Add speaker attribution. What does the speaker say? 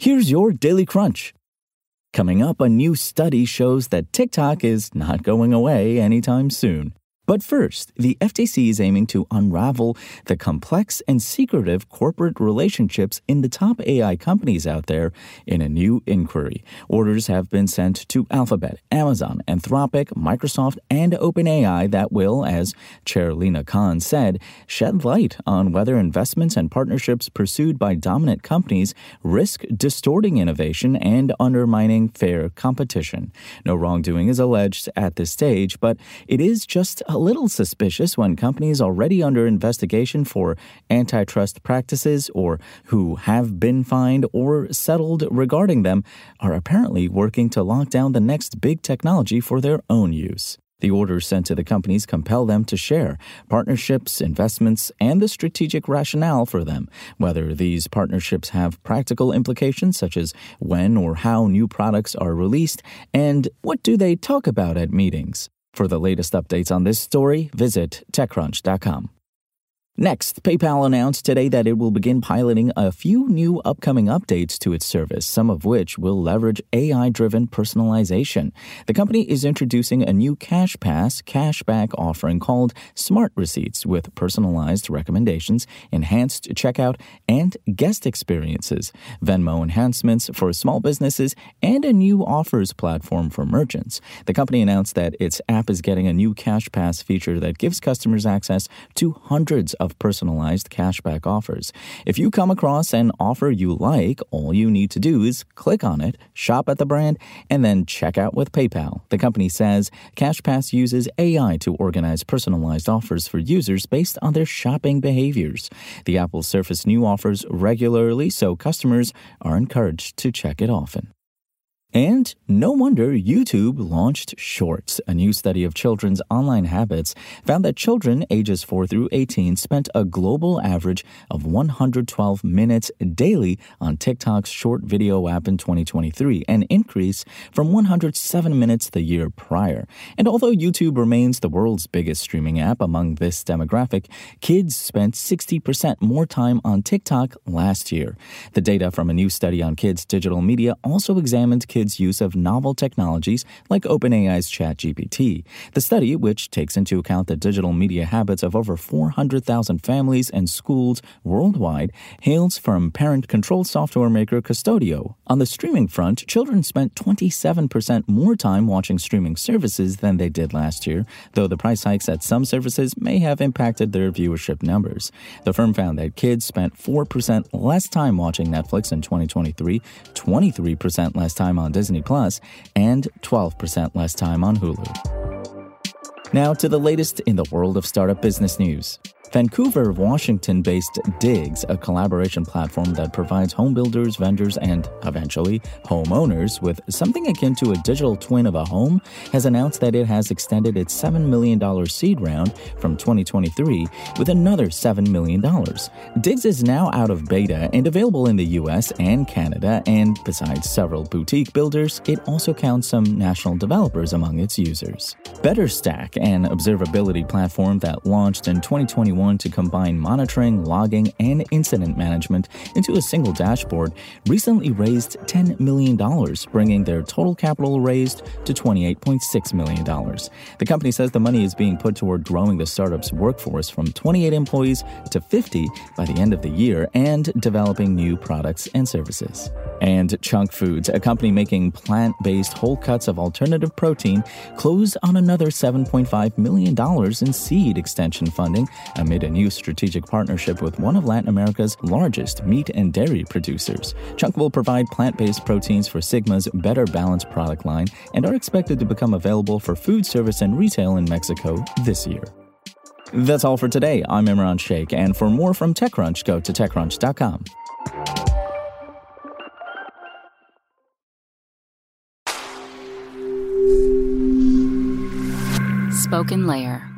Speaker 1: Here's your Daily Crunch. Coming up, a new study shows that TikTok is not going away anytime soon. But first, the FTC is aiming to unravel the complex and secretive corporate relationships in the top AI companies out there in a new inquiry. Orders have been sent to Alphabet, Amazon, Anthropic, Microsoft, and OpenAI that will, as Chair Lina Khan said, shed light on whether investments and partnerships pursued by dominant companies risk distorting innovation and undermining fair competition. No wrongdoing is alleged at this stage, but it is just a little suspicious when companies already under investigation for antitrust practices or who have been fined or settled regarding them are apparently working to lock down the next big technology for their own use. The orders sent to the companies compel them to share partnerships, investments, and the strategic rationale for them, whether these partnerships have practical implications such as when or how new products are released, and what do they talk about at meetings. For the latest updates on this story, visit TechCrunch.com. Next, PayPal announced today that it will begin piloting a few new upcoming updates to its service, some of which will leverage AI driven personalization. The company is introducing a new CashPass cashback offering called Smart Receipts with personalized recommendations, enhanced checkout, and guest experiences, Venmo enhancements for small businesses, and a new offers platform for merchants. The company announced that its app is getting a new CashPass feature that gives customers access to hundreds of of personalized cashback offers. If you come across an offer you like, all you need to do is click on it, shop at the brand, and then check out with PayPal. The company says CashPass uses AI to organize personalized offers for users based on their shopping behaviors. The app will surface new offers regularly, so customers are encouraged to check it often. And no wonder YouTube launched Shorts. A new study of children's online habits found that children ages 4 through 18 spent a global average of 112 minutes daily on TikTok's short video app in 2023, an increase from 107 minutes the year prior. And although YouTube remains the world's biggest streaming app among this demographic, kids spent 60% more time on TikTok last year. The data from a new study on kids' digital media also examined kids kids' use of novel technologies like OpenAI's ChatGPT. The study, which takes into account the digital media habits of over 400,000 families and schools worldwide, hails from parent control software maker Qustodio. On the streaming front, children spent 27% more time watching streaming services than they did last year, though the price hikes at some services may have impacted their viewership numbers. The firm found that kids spent 4% less time watching Netflix in 2023, 23% less time on on Disney Plus and 12% less time on Hulu. Now to the latest in the world of startup business news. Vancouver, Washington based Digs, a collaboration platform that provides home builders, vendors, and eventually homeowners with something akin to a digital twin of a home, has announced that it has extended its $7 million seed round from 2023 with another $7 million. Digs is now out of beta and available in the US and Canada, and besides several boutique builders, it also counts some national developers among its users. BetterStack, an observability platform that launched in 2021, 2021 to combine monitoring, logging, and incident management into a single dashboard, recently raised $10 million, bringing their total capital raised to $28.6 million. The company says the money is being put toward growing the startup's workforce from 28 employees to 50 by the end of the year and developing new products and services. And Chunk Foods, a company making plant based whole cuts of alternative protein, closed on another $7.5 million in seed extension funding amid a new strategic partnership with one of Latin America's largest meat and dairy producers. Chunk will provide plant based proteins for Sigma's Better Balance product line and are expected to become available for food service and retail in Mexico this year. That's all for today. I'm Imran Sheikh, and for more from TechCrunch, go to TechCrunch.com.
Speaker 2: SpokenLayer.